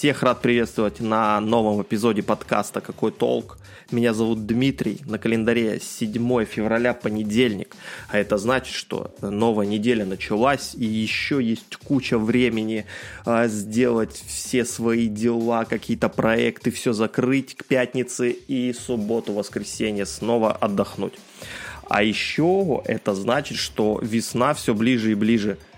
Всех рад приветствовать на новом эпизоде подкаста «Какой толк?». Меня зовут Дмитрий, на календаре 7 февраля, понедельник, а это значит, что новая неделя началась, и еще есть куча времени а, сделать все свои дела, какие-то проекты, все закрыть к пятнице и субботу, воскресенье снова отдохнуть. А еще это значит, что весна все ближе и ближе –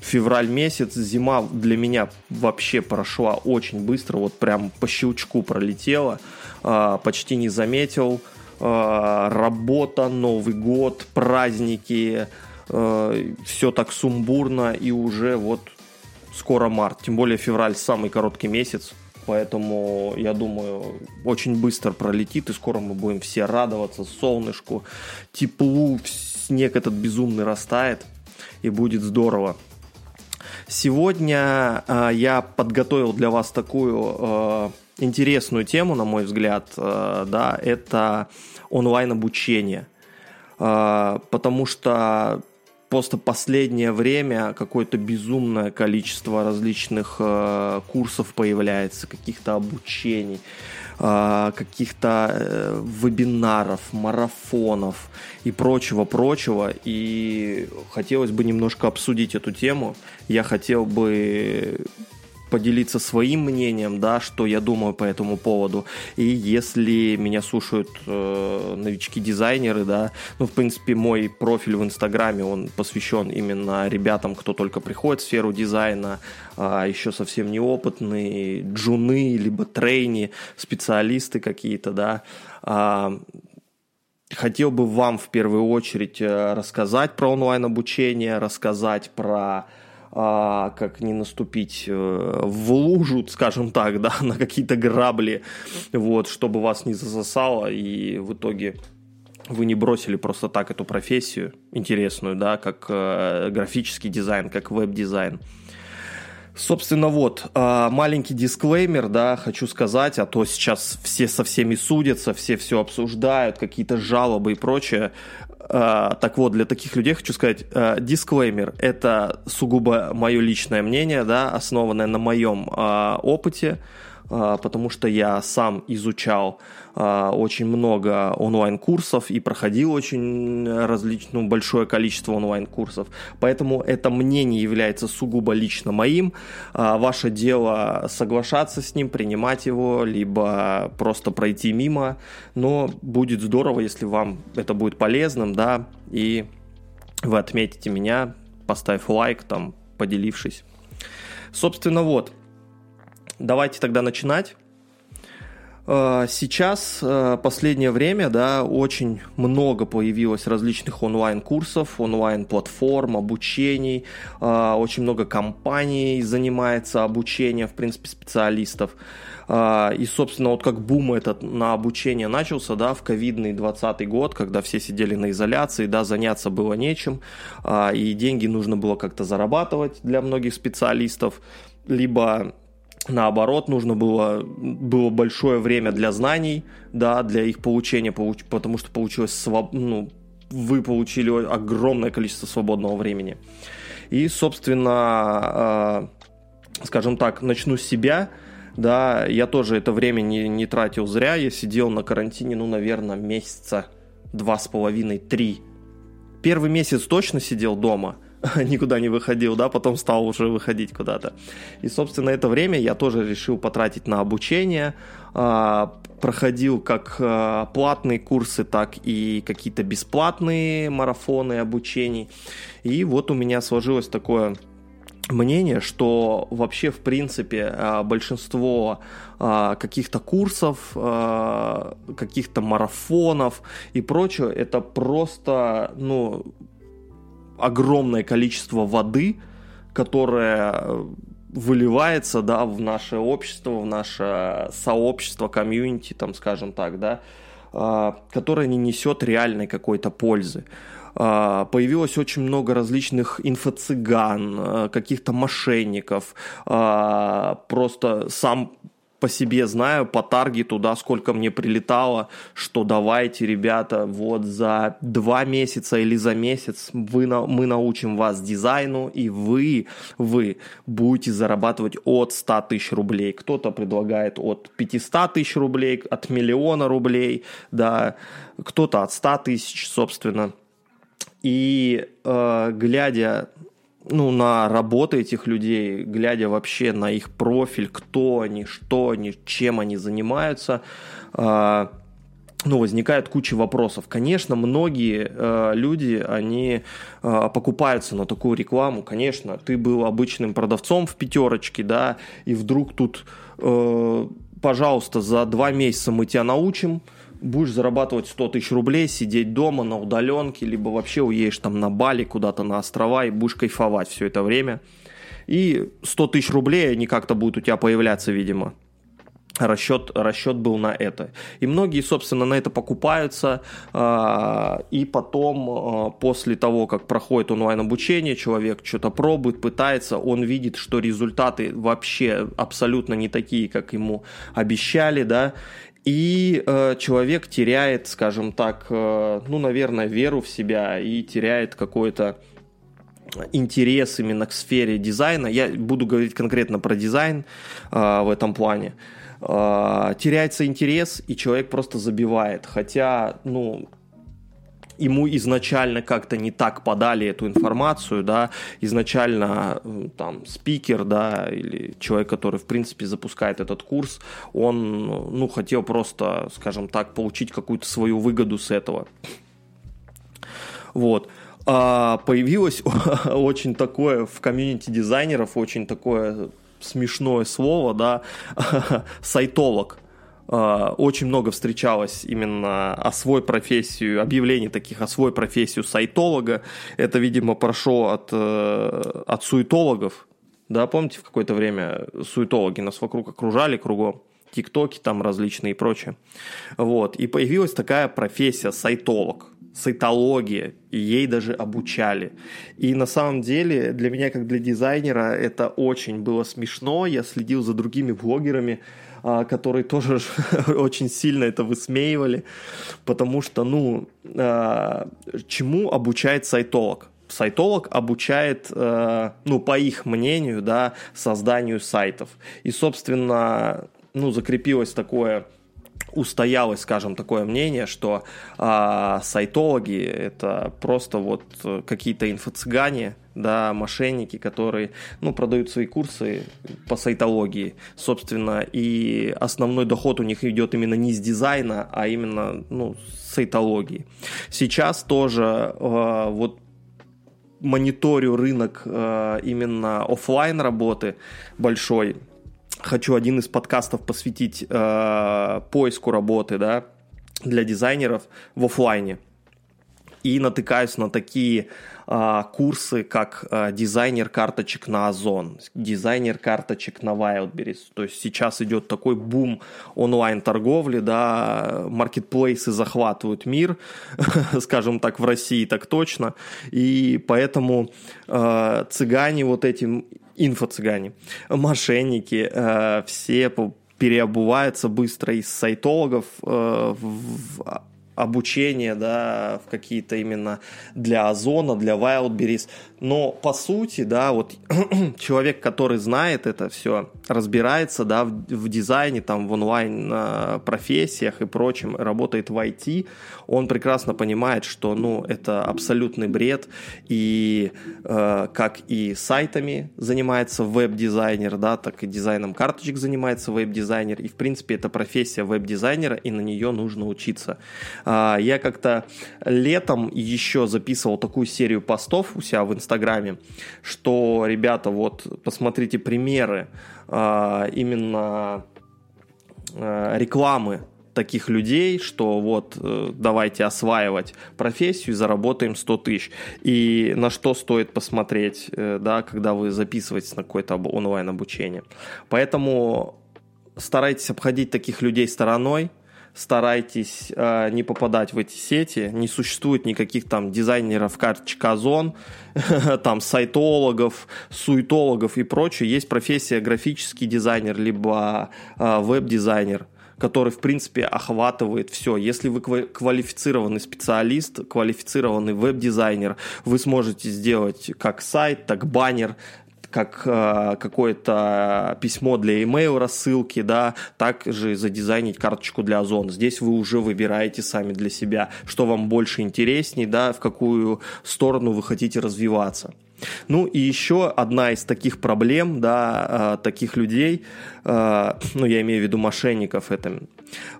февраль месяц, зима для меня вообще прошла очень быстро, вот прям по щелчку пролетела, а, почти не заметил. А, работа, Новый год, праздники, а, все так сумбурно и уже вот скоро март. Тем более февраль самый короткий месяц, поэтому я думаю очень быстро пролетит и скоро мы будем все радоваться солнышку, теплу, снег этот безумный растает и будет здорово. Сегодня э, я подготовил для вас такую э, интересную тему, на мой взгляд, э, да, это онлайн-обучение. Э, потому что просто последнее время какое-то безумное количество различных э, курсов появляется, каких-то обучений. А, каких-то э, вебинаров, марафонов и прочего-прочего. И хотелось бы немножко обсудить эту тему. Я хотел бы поделиться своим мнением, да, что я думаю по этому поводу. И если меня слушают э, новички-дизайнеры, да, ну, в принципе, мой профиль в Инстаграме, он посвящен именно ребятам, кто только приходит в сферу дизайна, а еще совсем неопытные, джуны, либо trainee, специалисты какие-то, да, а, хотел бы вам в первую очередь э, рассказать про онлайн-обучение, рассказать про а, как не наступить э, в лужу, скажем так, да, на какие-то грабли, вот, чтобы вас не засосало, и в итоге вы не бросили просто так эту профессию интересную, да, как э, графический дизайн, как веб-дизайн. Собственно, вот, а, маленький дисклеймер, да, хочу сказать, а то сейчас все со всеми судятся, все все обсуждают, какие-то жалобы и прочее. А, так вот, для таких людей хочу сказать, а, дисклеймер – это сугубо мое личное мнение, да, основанное на моем опыте, а, потому что я сам изучал а, очень много онлайн-курсов и проходил очень различное, ну, большое количество онлайн-курсов. Поэтому это мнение является сугубо лично моим. А, ваше дело соглашаться с ним, принимать его, либо просто пройти мимо. Но будет здорово, если вам это будет полезным, да, и вы отметите меня, поставив лайк, там, поделившись. Собственно, вот – давайте тогда начинать. Э, сейчас, э, последнее время, да, очень много появилось различных онлайн-курсов, онлайн-платформ, обучений, э, очень много компаний занимается обучением, в принципе, специалистов. И, собственно, вот как бум этот на обучение начался, да, в ковидный 20 год, когда все сидели на изоляции, да, заняться было нечем, и деньги нужно было как-то зарабатывать для многих специалистов, либо наоборот, нужно было, было большое время для знаний, да, для их получения, потому что получилось, своб... ну, вы получили огромное количество свободного времени. И, собственно, э, скажем так, начну с себя, да, я тоже это время не, не тратил зря, я сидел на карантине, ну, наверное, месяца два с половиной, три. Первый месяц точно сидел дома – никуда не выходил, да, потом стал уже выходить куда-то. И, собственно, это время я тоже решил потратить на обучение, а, проходил как а, платные курсы, так и какие-то бесплатные марафоны обучений. И вот у меня сложилось такое мнение, что вообще, в принципе, а, большинство каких-то курсов, каких-то марафонов и прочее, это просто, ну, огромное количество воды, которое э, выливается, да, в наше общество, в наше сообщество, комьюнити, там, скажем так, да, э, которое не несет реальной какой-то пользы. Э, появилось очень много различных инфо-цыган, каких-то мошенников, просто сам по себе знаю, по таргету, да, сколько мне прилетало, что давайте, ребята, вот за два месяца или за месяц вы, мы научим вас дизайну, и вы, вы будете зарабатывать от 100 тысяч рублей. Кто-то предлагает от 500 тысяч рублей, от миллиона рублей, да, кто-то от 100 тысяч, собственно. И э, глядя ну, на работы этих людей, глядя вообще на их профиль, кто они, что они, чем они занимаются, э, ну, возникает куча вопросов. Конечно, многие э, люди, они э, покупаются на такую рекламу. Конечно, ты был обычным продавцом в пятерочке, да, и вдруг тут, э, пожалуйста, за два месяца мы тебя научим, будешь зарабатывать 100 тысяч рублей, сидеть дома на удаленке, либо вообще уедешь там на Бали куда-то на острова и будешь кайфовать все это время. И 100 тысяч рублей, они как-то будут у тебя появляться, видимо. Расчет, расчет был на это. И многие, собственно, на это покупаются. Э, и потом, э, после того, как проходит онлайн-обучение, человек что-то пробует, пытается, он видит, что результаты вообще абсолютно не такие, как ему обещали, да, и э, человек теряет, скажем так, э, ну, наверное, веру в себя и теряет какой-то интерес именно к сфере дизайна. Я буду говорить конкретно про дизайн э, в этом плане. Э, теряется интерес, и человек просто забивает. Хотя, ну, ему изначально как-то не так подали эту информацию, да, изначально э, там спикер, да, или человек, который, в принципе, запускает этот курс, он, ну, хотел просто, скажем так, получить какую-то свою выгоду с этого. Вот. А появилось очень такое в комьюнити дизайнеров, очень такое смешное слово, да, сайтолог. А, очень много встречалось именно о свой профессию, объявлений таких о свой профессию сайтолога. Это, видимо, прошло от, э, от суетологов. Да, помните, в какое-то время суетологи нас вокруг окружали кругом тиктоки там различные и прочее. Вот. И появилась такая профессия сайтолог, сайтология, и ей даже обучали. И на самом деле для меня, как для дизайнера, это очень было смешно. Я следил за другими блогерами, которые тоже очень сильно это высмеивали, потому что, ну, а, чему обучает сайтолог? сайтолог обучает, а, ну, по их мнению, да, созданию сайтов. И, собственно, ну, закрепилось такое устоялось, скажем, такое мнение, что а, сайтологи это просто вот какие-то инфо-цыгане, да, мошенники, которые, ну, продают свои курсы по сайтологии, собственно, и основной доход у них идет именно не с дизайна, а именно, ну, с сайтологии. Сейчас тоже э, вот мониторю рынок э, именно офлайн работы большой, хочу один из подкастов посвятить э, поиску работы, да, для дизайнеров в офлайне. И натыкаюсь на такие э, курсы, как э, дизайнер карточек на Озон, дизайнер карточек на Wildberries. То есть сейчас идет такой бум онлайн-торговли, да, маркетплейсы захватывают мир, скажем так, в России так точно. И поэтому э, цыгане вот этим инфо-цыгане, мошенники, э, все переобуваются быстро из сайтологов э, в обучение, да, в какие-то именно для Озона, для Wildberries. Но по сути, да, вот человек, который знает это все, разбирается, да, в, в дизайне, там, в онлайн профессиях и прочем, работает в IT, он прекрасно понимает, что, ну, это абсолютный бред, и э, как и сайтами занимается веб-дизайнер, да, так и дизайном карточек занимается веб-дизайнер, и, в принципе, это профессия веб-дизайнера, и на нее нужно учиться. Э, я как-то летом еще записывал такую серию постов у себя в Инстаграме, что, ребята, вот, посмотрите примеры э, именно э, рекламы таких людей, что вот э, давайте осваивать профессию, заработаем 100 тысяч. И на что стоит посмотреть, э, да, когда вы записываетесь на какое-то онлайн обучение. Поэтому старайтесь обходить таких людей стороной, старайтесь э, не попадать в эти сети. Не существует никаких там дизайнеров карточек Озон, там сайтологов, суетологов и прочее. Есть профессия графический дизайнер, либо э, веб-дизайнер который, в принципе, охватывает все. Если вы квалифицированный специалист, квалифицированный веб-дизайнер, вы сможете сделать как сайт, так баннер, как э, какое-то письмо для email рассылки, да, так же задизайнить карточку для Озон. Здесь вы уже выбираете сами для себя, что вам больше интересней, да, в какую сторону вы хотите развиваться. Ну и еще одна из таких проблем, да, э, таких людей, э, ну я имею в виду мошенников, это, э,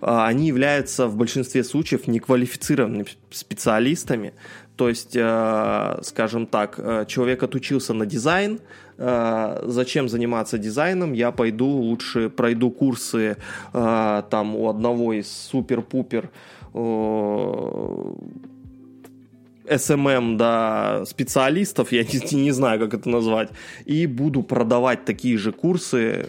они являются в большинстве случаев неквалифицированными специалистами, то есть, скажем так, человек отучился на дизайн, зачем заниматься дизайном, я пойду лучше пройду курсы там у одного из супер-пупер SMM, да, специалистов, я не, не знаю, как это назвать, и буду продавать такие же курсы,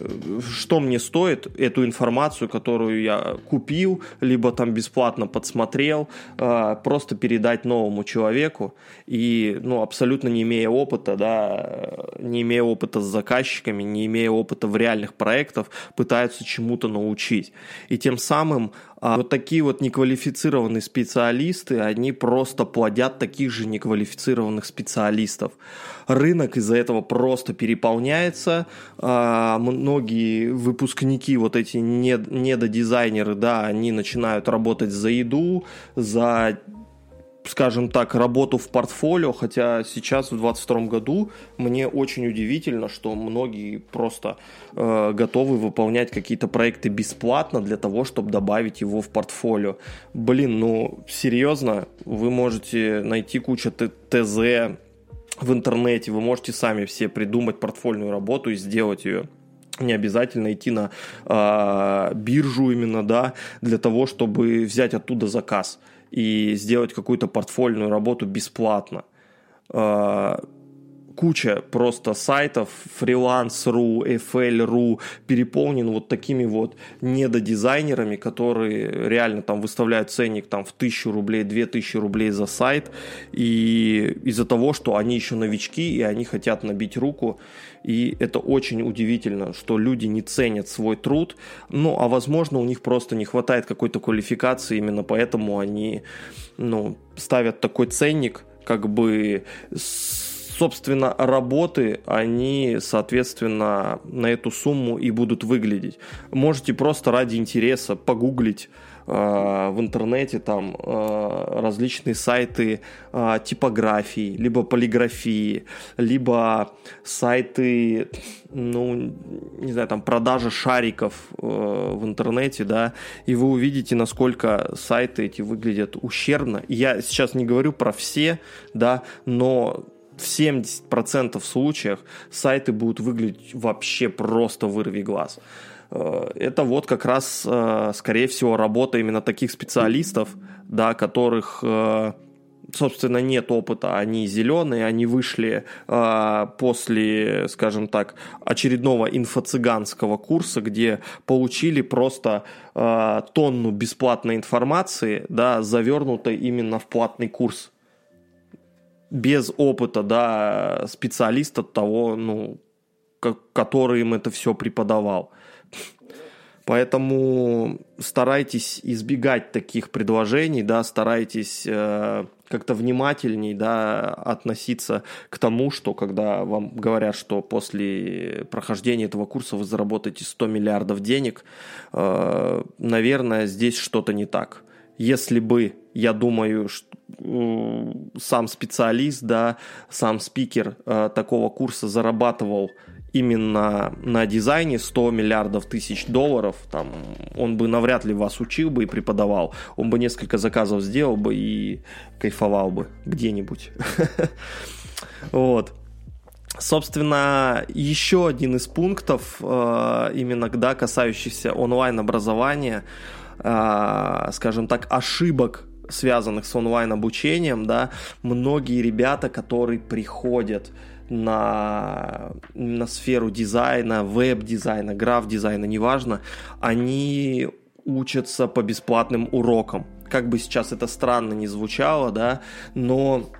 что мне стоит? Эту информацию, которую я купил, либо там бесплатно подсмотрел, а, просто передать новому человеку, и, ну, абсолютно не имея опыта, да, не имея опыта с заказчиками, не имея опыта в реальных проектах, пытаются чему-то научить. И тем самым а вот такие вот неквалифицированные специалисты, они просто плодят таких же неквалифицированных специалистов. Рынок из-за этого просто переполняется. А многие выпускники, вот эти недодизайнеры, да, они начинают работать за еду, за скажем так, работу в портфолио, хотя сейчас в 2022 году мне очень удивительно, что многие просто э, готовы выполнять какие-то проекты бесплатно для того, чтобы добавить его в портфолио. Блин, ну серьезно, вы можете найти кучу ТЗ в интернете, вы можете сами все придумать портфольную работу и сделать ее не обязательно идти на э, биржу именно, да, для того, чтобы взять оттуда заказ и сделать какую-то портфольную работу бесплатно. Куча просто сайтов, freelance.ru, FL.ru переполнен вот такими вот недодизайнерами, которые реально там выставляют ценник там в тысячу рублей, две тысячи рублей за сайт, и из-за того, что они еще новички, и они хотят набить руку, и это очень удивительно, что люди не ценят свой труд, ну, а возможно, у них просто не хватает какой-то квалификации, именно поэтому они, ну, ставят такой ценник, как бы собственно, работы, они, соответственно, на эту сумму и будут выглядеть. Можете просто ради интереса погуглить Э, в интернете там э, различные сайты э, типографии, либо полиграфии, либо сайты, ну, не знаю, там продажа шариков в интернете, да, и вы увидите, насколько сайты эти выглядят ущербно. Я сейчас не говорю про все, да, но в 70% случаях сайты будут выглядеть вообще просто вырви глаз. Э, это вот как раз, э, скорее всего, работа именно таких специалистов, да, которых э, собственно, нет опыта, они зеленые, они вышли после, скажем так, очередного инфо-цыганского курса, где получили просто тонну бесплатной информации, да, завернутой именно в платный курс. Без опыта, да, специалиста того, ну, который им это все преподавал. Поэтому старайтесь избегать таких предложений, да, старайтесь э, как-то внимательней, да, относиться к тому, что когда вам говорят, что после прохождения этого курса вы заработаете 100 миллиардов денег, э, наверное, здесь что-то не так. Если бы, я думаю, э, сам специалист, да, сам спикер э, такого курса зарабатывал именно на дизайне 100 миллиардов тысяч долларов, там, он бы навряд ли вас учил бы и преподавал. Он бы несколько заказов сделал бы и кайфовал бы где-нибудь. Вот. Собственно, еще один из пунктов, э, именно да, касающихся онлайн-образования, э, скажем так, ошибок связанных с онлайн-обучением, да, многие ребята, которые приходят на, на сферу дизайна, веб-дизайна, граф-дизайна, неважно, они учатся по бесплатным урокам. Как бы сейчас это странно не звучало, да, но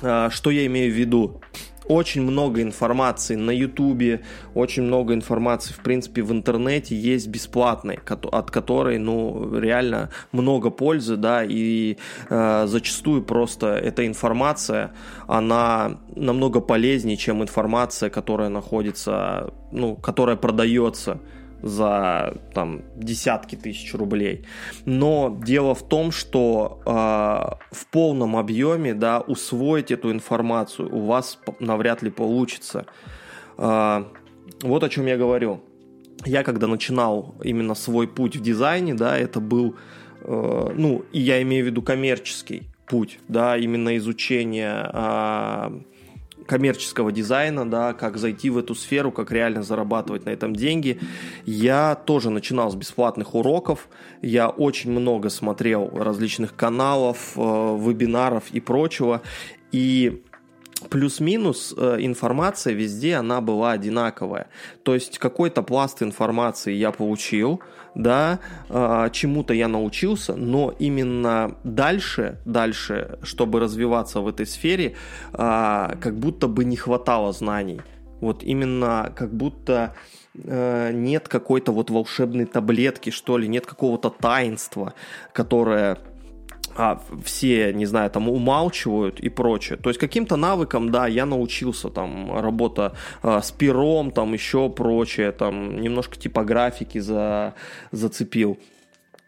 э, что я имею в виду? Очень много информации на Ютубе, очень много информации, в принципе, в интернете есть бесплатной, от которой, ну, реально много пользы, да, и э, зачастую просто эта информация, она намного полезнее, чем информация, которая находится, ну, которая продается за там десятки тысяч рублей. Но дело в том, что э, в полном объеме, да, усвоить эту информацию у вас навряд ли получится. Э, вот о чем я говорю. Я когда начинал именно свой путь в дизайне, да, это был, э, ну, и я имею в виду коммерческий путь, да, именно изучение э, коммерческого дизайна, да, как зайти в эту сферу, как реально зарабатывать на этом деньги. Я тоже начинал с бесплатных уроков, я очень много смотрел различных каналов, э, вебинаров и прочего, и плюс-минус э, информация везде, она была одинаковая. То есть какой-то пласт информации я получил, да, э, чему-то я научился, но именно дальше, дальше, чтобы развиваться в этой сфере, э, как будто бы не хватало знаний. Вот именно как будто нет какой-то вот волшебной таблетки, что ли, нет какого-то таинства, которое а все, не знаю, там умалчивают и прочее. То есть каким-то навыкам, да, я научился, там, работа э, с пером, там, еще прочее, там, немножко типографики за, зацепил.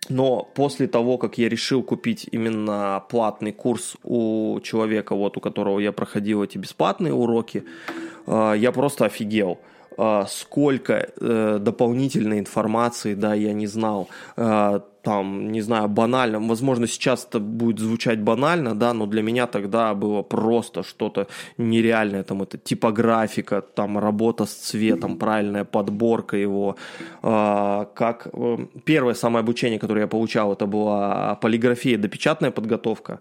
Но после того, как я решил купить именно платный курс у человека, вот у которого я проходил эти бесплатные уроки, э, я просто офигел сколько э, дополнительной информации, да, я не знал. Э, там, не знаю, банально, возможно, сейчас это будет звучать банально, да, но для меня тогда было просто что-то нереальное, там, это типографика, там, работа с цветом, правильная подборка его, э, как... Э, первое самое обучение, которое я получал, это была полиграфия, допечатная подготовка,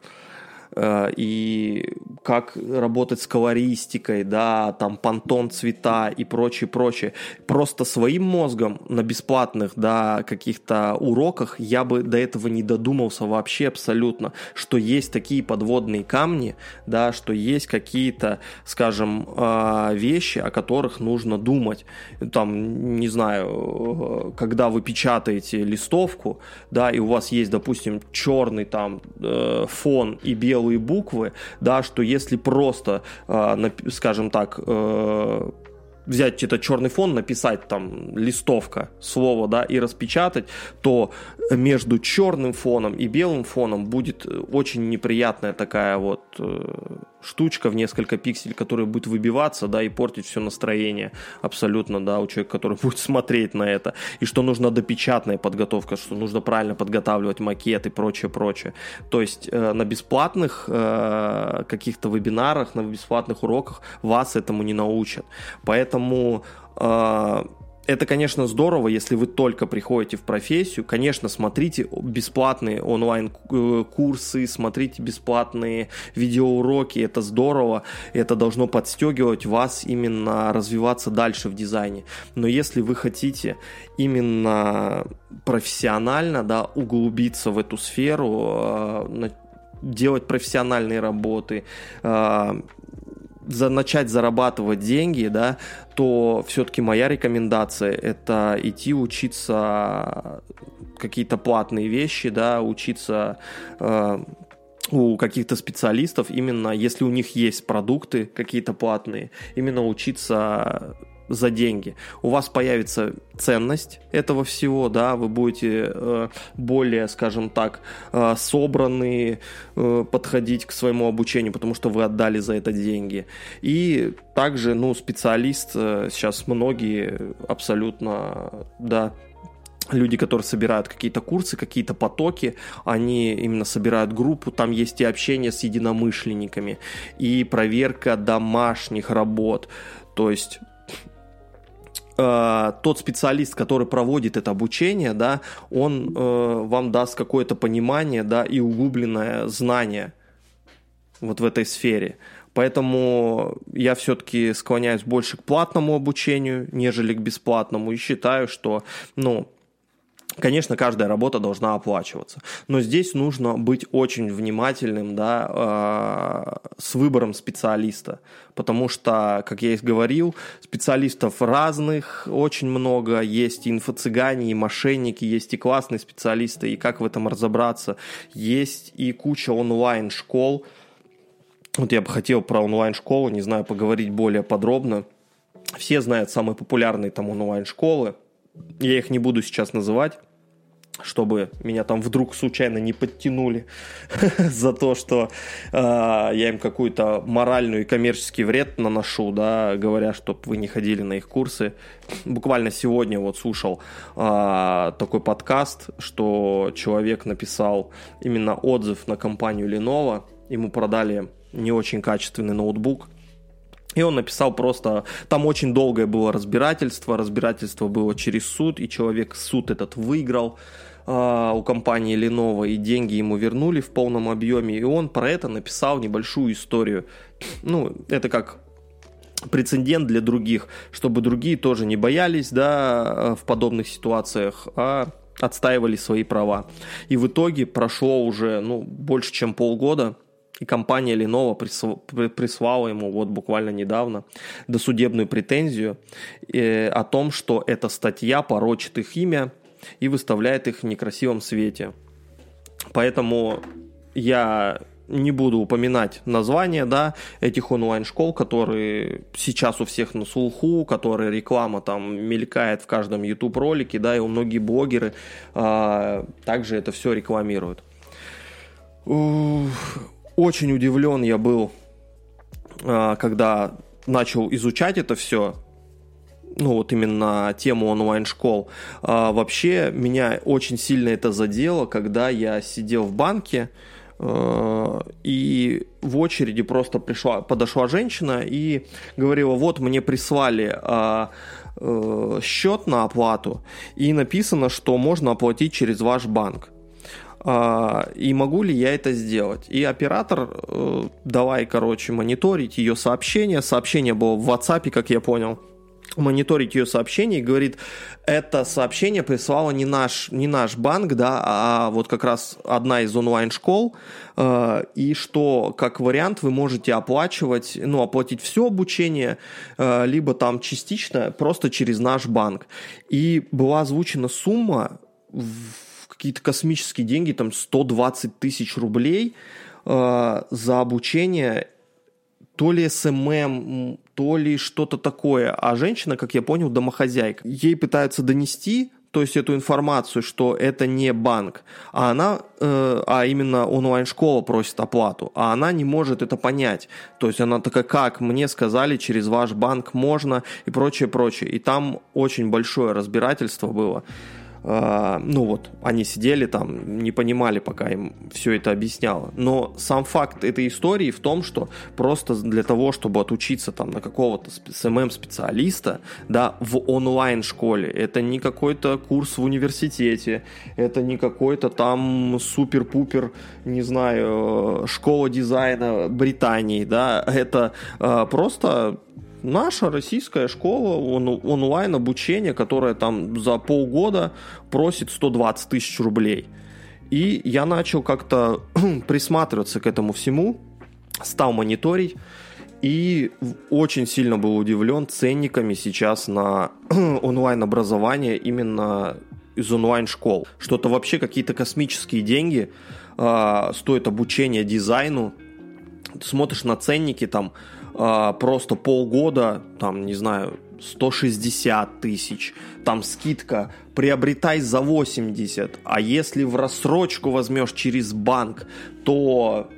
и как работать с колористикой, да, там понтон цвета и прочее, прочее. Просто своим мозгом на бесплатных, да, каких-то уроках я бы до этого не додумался вообще абсолютно, что есть такие подводные камни, да, что есть какие-то, скажем, э, вещи, о которых нужно думать. Там, не знаю, э, когда вы печатаете листовку, да, и у вас есть, допустим, черный там фон и белый белые буквы, да, что если просто, э, скажем так, э, взять это черный фон, написать там листовка, слово, да, и распечатать, то между черным фоном и белым фоном будет очень неприятная такая вот э, штучка в несколько пикселей, которая будет выбиваться, да, и портить все настроение абсолютно, да, у человека, который будет смотреть на это, и что нужна допечатная подготовка, что нужно правильно подготавливать макет и прочее, прочее. То есть э, на бесплатных э, каких-то вебинарах, на бесплатных уроках вас этому не научат. Поэтому э, это, конечно, здорово, если вы только приходите в профессию. Конечно, смотрите бесплатные онлайн-курсы, смотрите бесплатные видеоуроки. Это здорово, это должно подстегивать вас именно развиваться дальше в дизайне. Но если вы хотите именно профессионально да, углубиться в эту сферу, э, делать профессиональные работы, э, за, начать зарабатывать деньги, да, то все-таки моя рекомендация это идти учиться какие-то платные вещи, да, учиться э, у каких-то специалистов, именно если у них есть продукты какие-то платные, именно учиться за деньги. У вас появится ценность этого всего, да, вы будете э, более, скажем так, э, собранные э, подходить к своему обучению, потому что вы отдали за это деньги. И также, ну, специалист э, сейчас многие абсолютно, да, люди, которые собирают какие-то курсы, какие-то потоки, они именно собирают группу, там есть и общение с единомышленниками, и проверка домашних работ. То есть э, тот специалист, который проводит это обучение, да, он э, вам даст какое-то понимание, да, и углубленное знание вот в этой сфере. Поэтому я все-таки склоняюсь больше к платному обучению, нежели к бесплатному, и считаю, что, ну, Конечно, каждая работа должна оплачиваться, но здесь нужно быть очень внимательным, да, э, с выбором специалиста, потому что, как я и говорил, специалистов разных очень много, есть и инфо-цыгане, и мошенники, есть и классные специалисты, и как в этом разобраться, есть и куча онлайн-школ, вот я бы хотел про онлайн-школу, не знаю, поговорить более подробно. Все знают самые популярные там онлайн-школы, я их не буду сейчас называть, чтобы меня там вдруг случайно не подтянули за то, что э, я им какую-то моральную и коммерческий вред наношу, да, говоря, чтобы вы не ходили на их курсы. Буквально сегодня вот слушал э, такой подкаст, что человек написал именно отзыв на компанию Lenovo, ему продали не очень качественный ноутбук, и он написал просто, там очень долгое было разбирательство, разбирательство было через суд, и человек суд этот выиграл э, у компании Lenovo, и деньги ему вернули в полном объеме, и он про это написал небольшую историю. Ну, это как прецедент для других, чтобы другие тоже не боялись, да, в подобных ситуациях, а отстаивали свои права. И в итоге прошло уже, ну, больше, чем полгода, и компания Lenovo прислала ему вот буквально недавно досудебную претензию э, о том, что эта статья порочит их имя и выставляет их в некрасивом свете. Поэтому я не буду упоминать название да, этих онлайн-школ, которые сейчас у всех на слуху, которые реклама там мелькает в каждом YouTube-ролике, да, и у многие блогеры а, также это все рекламируют очень удивлен я был, а, когда начал изучать это все, ну вот именно тему онлайн-школ. А, вообще меня очень сильно это задело, когда я сидел в банке, а, и в очереди просто пришла, подошла женщина и говорила, вот мне прислали э, счет на оплату, и написано, что можно оплатить через ваш банк. А, и могу ли я это сделать. И оператор, э, давай, короче, мониторить ее сообщение. Сообщение было в WhatsApp, как я понял мониторить ее сообщение и говорит, это сообщение прислала не наш, не наш банк, да, а вот как раз одна из онлайн-школ, э, и что как вариант вы можете оплачивать, ну, оплатить все обучение, э, либо там частично просто через наш банк. И была озвучена сумма в какие-то космические деньги, там 120 тысяч рублей э, за обучение то ли СММ, то ли что-то такое. А женщина, как я понял, домохозяйка. Ей пытаются донести, то есть эту информацию, что это не банк, а она, э, а именно онлайн-школа просит оплату, а она не может это понять. То есть она такая, как мне сказали, через ваш банк можно и прочее, прочее. И там очень большое разбирательство было. А, ну вот, они сидели там, не понимали, пока им все это объясняло. Но сам факт этой истории в том, что просто для того, чтобы отучиться там на какого-то СММ-специалиста, да, в онлайн-школе, это не какой-то курс в университете, это не какой-то там супер-пупер, не знаю, школа дизайна Британии, да, это э, просто наша российская школа он, онлайн обучение, которая там за полгода просит 120 тысяч рублей. И я начал как-то присматриваться к этому всему, стал мониторить и очень сильно был удивлен ценниками сейчас на онлайн-образование именно из онлайн-школ. Что-то вообще какие-то космические деньги э, стоит обучение дизайну. Ты смотришь на ценники там а, просто полгода, там, не знаю, 160 тысяч, там скидка, приобретай за 80, а если в рассрочку возьмешь через банк, то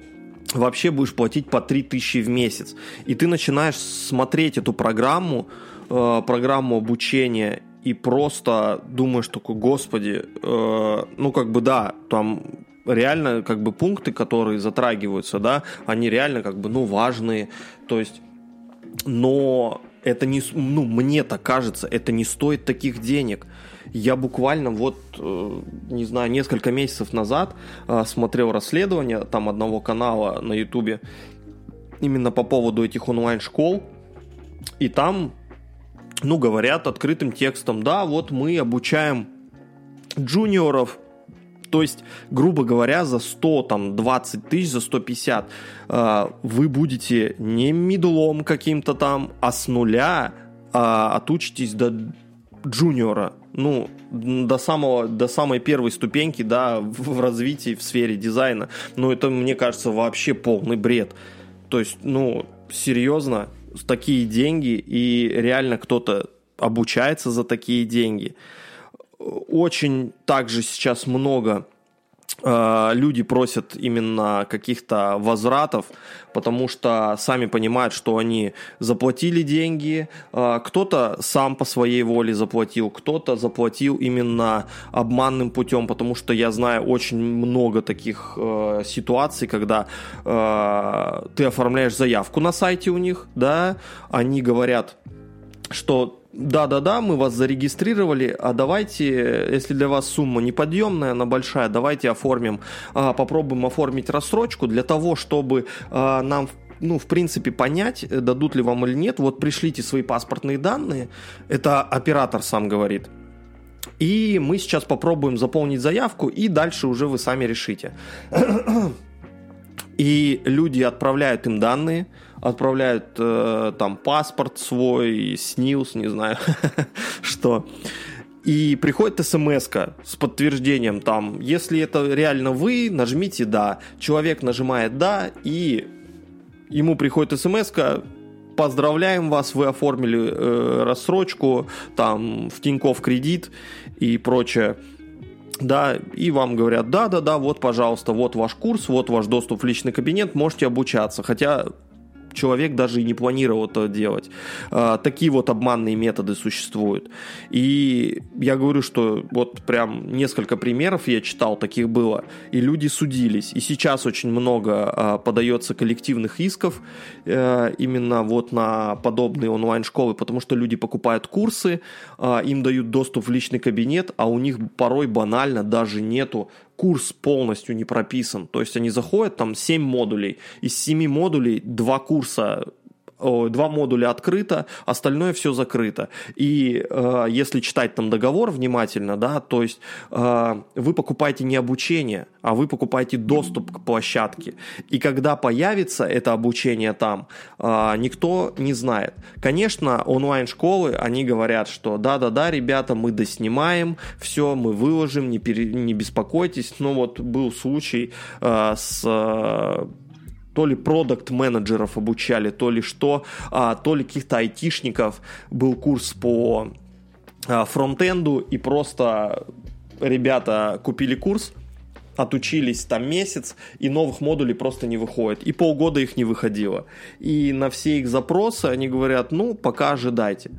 вообще будешь платить по 3 тысячи в месяц. И ты начинаешь смотреть эту программу, э, программу обучения, и просто думаешь такой, господи, э, ну как бы да, там реально как бы пункты, которые затрагиваются, да, они реально как бы, ну, важные, то есть, но это не, ну, мне так кажется, это не стоит таких денег. Я буквально вот, э, не знаю, несколько месяцев назад э, смотрел расследование там одного канала на ютубе именно по поводу этих онлайн-школ, и там, ну, говорят открытым текстом, да, вот мы обучаем джуниоров, то есть, грубо говоря, за 100, там, 20 тысяч, за 150 э, вы будете не медлом каким-то там, а с нуля э, отучитесь до джуниора. Ну, до, самого, до самой первой ступеньки, да, в, в развитии в сфере дизайна. Ну, это, мне кажется, вообще полный бред. То есть, ну, серьезно, такие деньги, и реально кто-то обучается за такие деньги. Очень также сейчас много Э, люди просят именно каких-то возвратов, потому что сами понимают, что они заплатили деньги, э, кто-то сам по своей воле заплатил, кто-то заплатил именно обманным путем, потому что я знаю очень много таких э, ситуаций, когда ты оформляешь заявку на сайте у них, да, они говорят, что да-да-да, мы вас зарегистрировали, а давайте, если для вас сумма неподъемная, она большая, давайте оформим, а, попробуем оформить рассрочку для того, чтобы а, нам ну, в принципе, понять, дадут ли вам или нет. Вот пришлите свои паспортные данные. Это оператор сам говорит. И мы сейчас попробуем заполнить заявку, и дальше уже вы сами решите. И люди отправляют им данные, отправляют э, там паспорт свой, СНИЛС, не знаю, что. И приходит смс с подтверждением там, если это реально вы, нажмите «да». Человек нажимает «да», и ему приходит смс поздравляем вас, вы оформили э, рассрочку, там, в Тинькофф кредит и прочее да, и вам говорят, да-да-да, вот, пожалуйста, вот ваш курс, вот ваш доступ в личный кабинет, можете обучаться. Хотя человек даже и не планировал это делать. А, такие вот обманные методы существуют. И я говорю, что вот прям несколько примеров я читал, таких было, и люди судились. И сейчас очень много а, подается коллективных исков а, именно вот на подобные онлайн-школы, потому что люди покупают курсы, а, им дают доступ в личный кабинет, а у них порой банально даже нету курс полностью не прописан. То есть они заходят, там 7 модулей. Из 7 модулей 2 курса два модуля открыто, остальное все закрыто. И э, если читать там договор внимательно, да, то есть э, вы покупаете не обучение, а вы покупаете доступ к площадке. И когда появится это обучение там, э, никто не знает. Конечно, онлайн-школы, они говорят, что да-да-да, ребята, мы доснимаем, все, мы выложим, не, пере, не беспокойтесь. Но вот был случай э, с э, то ли продукт менеджеров обучали, то ли что, а, то ли каких-то айтишников был курс по а, фронтенду, и просто ребята купили курс, отучились там месяц, и новых модулей просто не выходит. И полгода их не выходило. И на все их запросы они говорят, ну, пока ожидайте.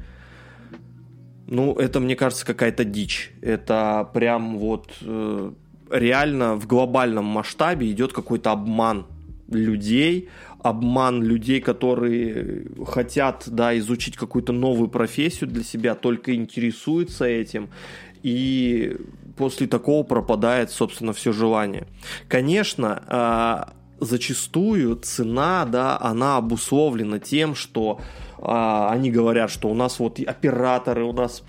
Ну, это, мне кажется, какая-то дичь. Это прям вот э, реально в глобальном масштабе идет какой-то обман людей, обман людей, которые хотят, да, изучить какую-то новую профессию для себя, только интересуются этим, и после такого пропадает, собственно, все желание. Конечно, а, зачастую цена, да, она обусловлена тем, что а, они говорят, что у нас вот операторы, у нас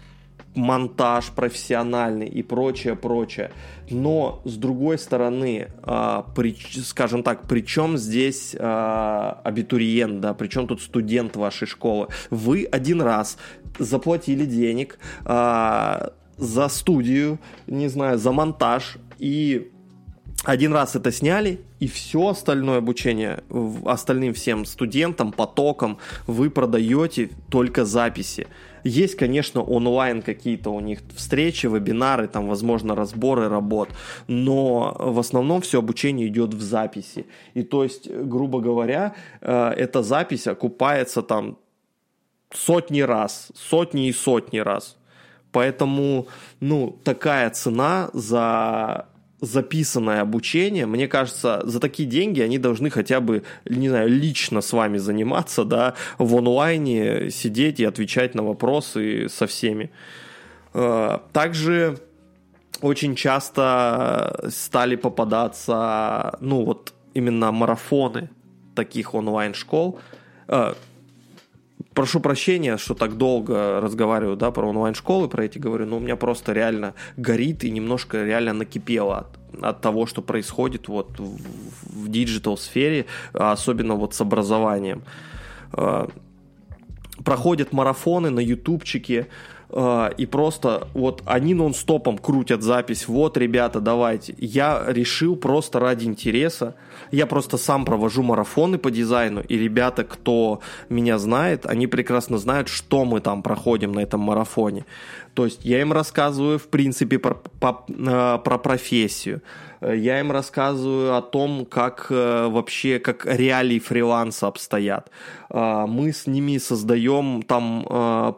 монтаж профессиональный и прочее, прочее. Но с другой стороны, э, при, скажем так, при чем здесь э, абитуриент, да, при чем тут студент вашей школы? Вы один раз заплатили денег э, за студию, не знаю, за монтаж и один раз это сняли, и все остальное обучение остальным всем студентам, потокам вы продаете только записи. Есть, конечно, онлайн какие-то у них встречи, вебинары, там, возможно, разборы работ, но в основном все обучение идет в записи. И то есть, грубо говоря, э, эта запись окупается там сотни раз, сотни и сотни раз. Поэтому, ну, такая цена за записанное обучение, мне кажется, за такие деньги они должны хотя бы, не знаю, лично с вами заниматься, да, в онлайне сидеть и отвечать на вопросы со всеми. Э, также очень часто стали попадаться, ну вот именно марафоны таких онлайн-школ. Прошу прощения, что так долго разговариваю, да, про онлайн-школы, про эти говорю, но у меня просто реально горит и немножко реально накипело от, от того, что происходит вот в, digital-сфере, особенно вот с образованием. А, проходят марафоны на ютубчике, а, и просто вот они нон-стопом крутят запись. Вот, ребята, давайте. Я решил просто ради интереса. Я просто сам провожу марафоны по дизайну, и ребята, кто меня знает, они прекрасно знают, что мы там проходим на этом марафоне. То есть я им рассказываю, в принципе, про, по, э, про профессию. Я им рассказываю о том, как э, вообще, как реалии фриланса обстоят. Э, мы с ними создаем там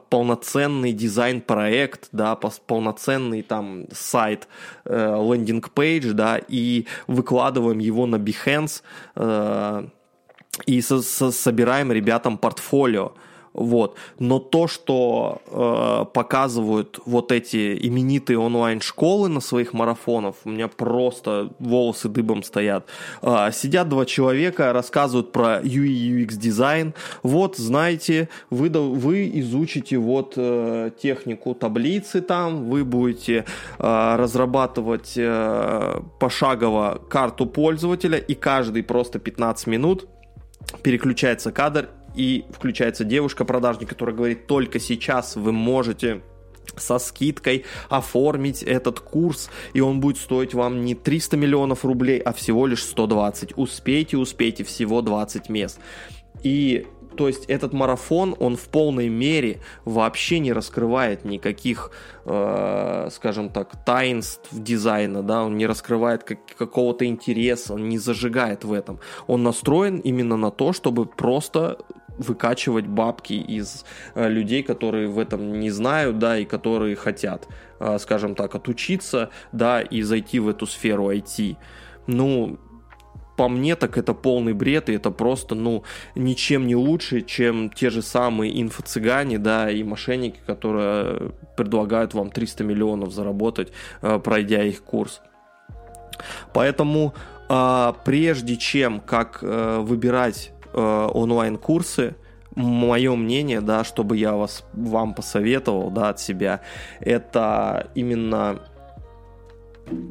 полноценный дизайн-проект, да, полноценный там сайт, landing page, да, и выкладываем его на Behance и со- со- собираем ребятам портфолио. Вот. Но то, что э, показывают вот эти именитые онлайн-школы на своих марафонах, у меня просто волосы дыбом стоят. Э, сидят два человека, рассказывают про UI UX дизайн. Вот, знаете, вы, вы изучите вот э, технику таблицы там, вы будете э, разрабатывать э, пошагово карту пользователя, и каждый просто 15 минут переключается кадр и включается девушка-продажник, которая говорит, только сейчас вы можете со скидкой оформить этот курс, и он будет стоить вам не 300 миллионов рублей, а всего лишь 120. Успейте, успейте, всего 20 мест. И то есть этот марафон, он в полной мере вообще не раскрывает никаких, э, скажем так, таинств дизайна, да, он не раскрывает как, какого-то интереса, он не зажигает в этом. Он настроен именно на то, чтобы просто выкачивать бабки из э, людей, которые в этом не знают, да, и которые хотят, э, скажем так, отучиться, да, и зайти в эту сферу IT. Ну, по мне, так это полный бред, и это просто, ну, ничем не лучше, чем те же самые инфо-цыгане, да, и мошенники, которые предлагают вам 300 миллионов заработать, э, пройдя их курс. Поэтому прежде чем как выбирать онлайн-курсы, мое мнение, да, чтобы я вас, вам посоветовал, да, от себя, это именно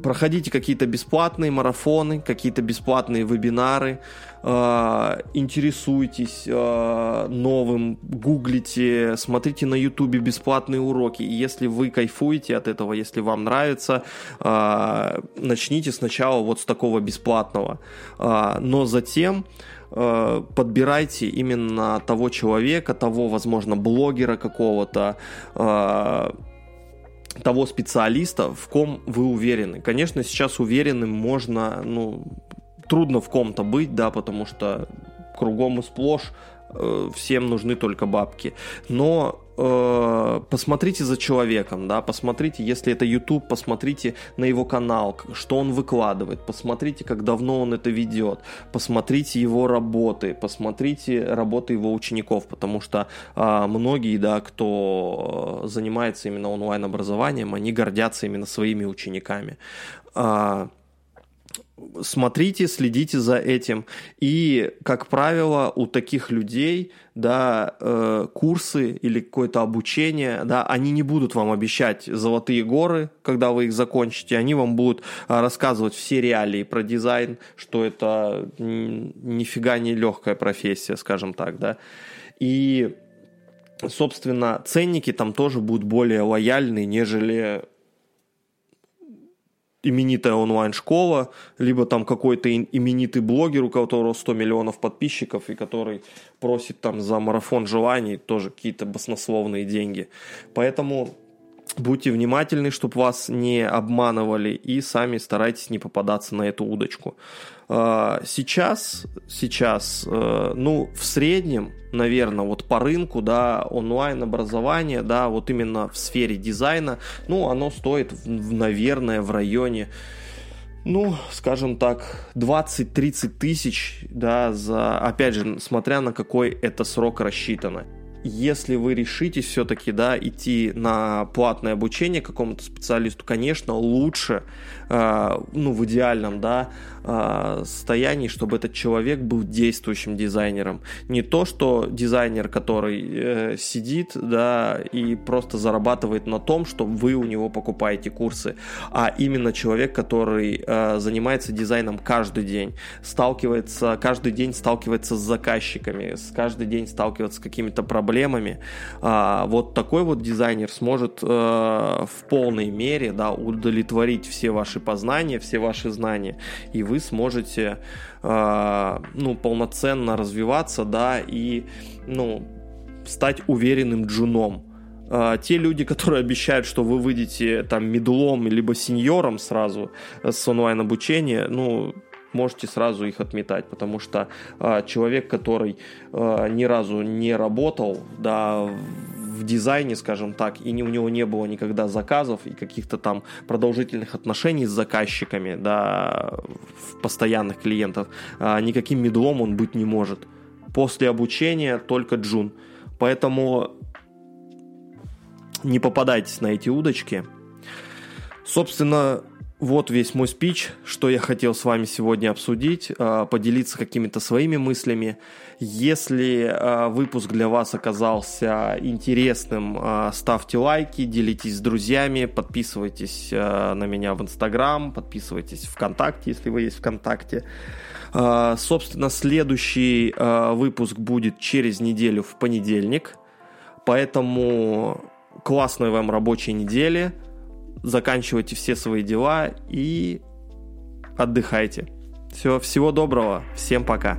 проходите какие-то бесплатные марафоны, какие-то бесплатные вебинары, э, интересуйтесь э, новым, гуглите, смотрите на ютубе бесплатные уроки. И если вы кайфуете от этого, если вам нравится, э, начните сначала вот с такого бесплатного. Э, но затем Э, подбирайте именно того человека, того, возможно, блогера какого-то, э, того специалиста, в ком вы уверены. Конечно, сейчас уверенным можно, ну, трудно в ком-то быть, да, потому что кругом и сплошь э, всем нужны только бабки. Но э, посмотрите за человеком, да, посмотрите, если это YouTube, посмотрите на его канал, что он выкладывает, посмотрите, как давно он это ведет, посмотрите его работы, посмотрите работы его учеников, потому что э, многие, да, кто занимается именно онлайн-образованием, они гордятся именно своими учениками. Э, смотрите, следите за этим. И, как правило, у таких людей, да, э, курсы или какое-то обучение, да, они не будут вам обещать золотые горы, когда вы их закончите, они вам будут э, рассказывать все реалии про дизайн, что это нифига не легкая профессия, скажем так, да. И, собственно, ценники там тоже будут более лояльные, нежели именитая онлайн-школа, либо там какой-то именитый блогер, у которого 100 миллионов подписчиков, и который просит там за марафон желаний тоже какие-то баснословные деньги. Поэтому будьте внимательны, чтобы вас не обманывали, и сами старайтесь не попадаться на эту удочку. А, сейчас, сейчас, э, ну, в среднем, наверное, вот по рынку, да, онлайн-образование, да, вот именно в сфере дизайна, ну, оно стоит, наверное, в районе, ну, скажем так, 20-30 тысяч, да, за, опять же, смотря на какой это срок рассчитано. Если вы решите все-таки, да, идти на платное обучение какому-то специалисту, конечно, лучше, э, ну, в идеальном, да, э, состоянии, чтобы этот человек был действующим дизайнером. Не то, что дизайнер, который э, сидит, да, и просто зарабатывает на том, что вы у него покупаете курсы, а именно человек, который э, занимается дизайном каждый день, сталкивается, каждый день сталкивается с заказчиками, каждый день сталкивается с какими-то проблемами. Э, вот такой вот дизайнер сможет э, в полной мере, да, удовлетворить все ваши познания, все ваши знания, и вы сможете, э, ну, полноценно развиваться, да, и, ну, стать уверенным джуном. А, те люди, которые обещают, что вы выйдете там медлом либо сеньором сразу с онлайн обучения, ну, можете сразу их отметать, потому что э, человек, который э, ни разу не работал, да, в дизайне, скажем так, и не, у него не было никогда заказов и каких-то там продолжительных отношений с заказчиками, да, постоянных клиентов, э, никаким медлом он быть не может. После обучения только джун. Поэтому не попадайтесь на эти удочки. Собственно, вот весь мой спич, что я хотел с вами сегодня обсудить, а, поделиться какими-то своими мыслями. Если а, выпуск для вас оказался интересным, а, ставьте лайки, делитесь с друзьями, подписывайтесь на меня в Инстаграм, подписывайтесь в ВКонтакте, если вы есть ВКонтакте. Собственно, следующий выпуск будет через неделю в понедельник, поэтому классной вам рабочей недели, заканчивайте все свои дела и отдыхайте. Все, всего доброго, всем пока.